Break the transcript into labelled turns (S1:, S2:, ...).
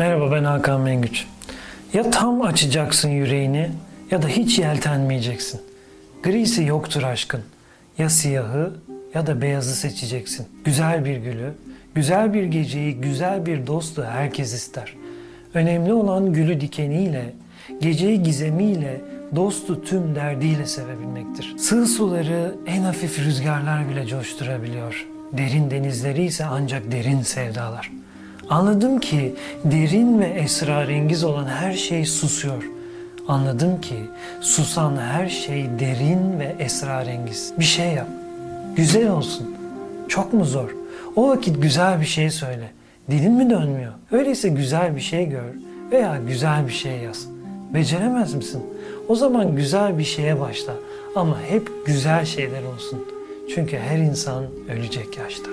S1: Merhaba ben Hakan Mengüç. Ya tam açacaksın yüreğini ya da hiç yeltenmeyeceksin. Grisi yoktur aşkın. Ya siyahı ya da beyazı seçeceksin. Güzel bir gülü, güzel bir geceyi, güzel bir dostu herkes ister. Önemli olan gülü dikeniyle, geceyi gizemiyle, dostu tüm derdiyle sevebilmektir. Sığ suları en hafif rüzgarlar bile coşturabiliyor. Derin denizleri ise ancak derin sevdalar. Anladım ki derin ve esrarengiz olan her şey susuyor. Anladım ki susan her şey derin ve esrarengiz. Bir şey yap. Güzel olsun. Çok mu zor? O vakit güzel bir şey söyle. Dilin mi dönmüyor? Öyleyse güzel bir şey gör veya güzel bir şey yaz. Beceremez misin? O zaman güzel bir şeye başla. Ama hep güzel şeyler olsun. Çünkü her insan ölecek yaşta.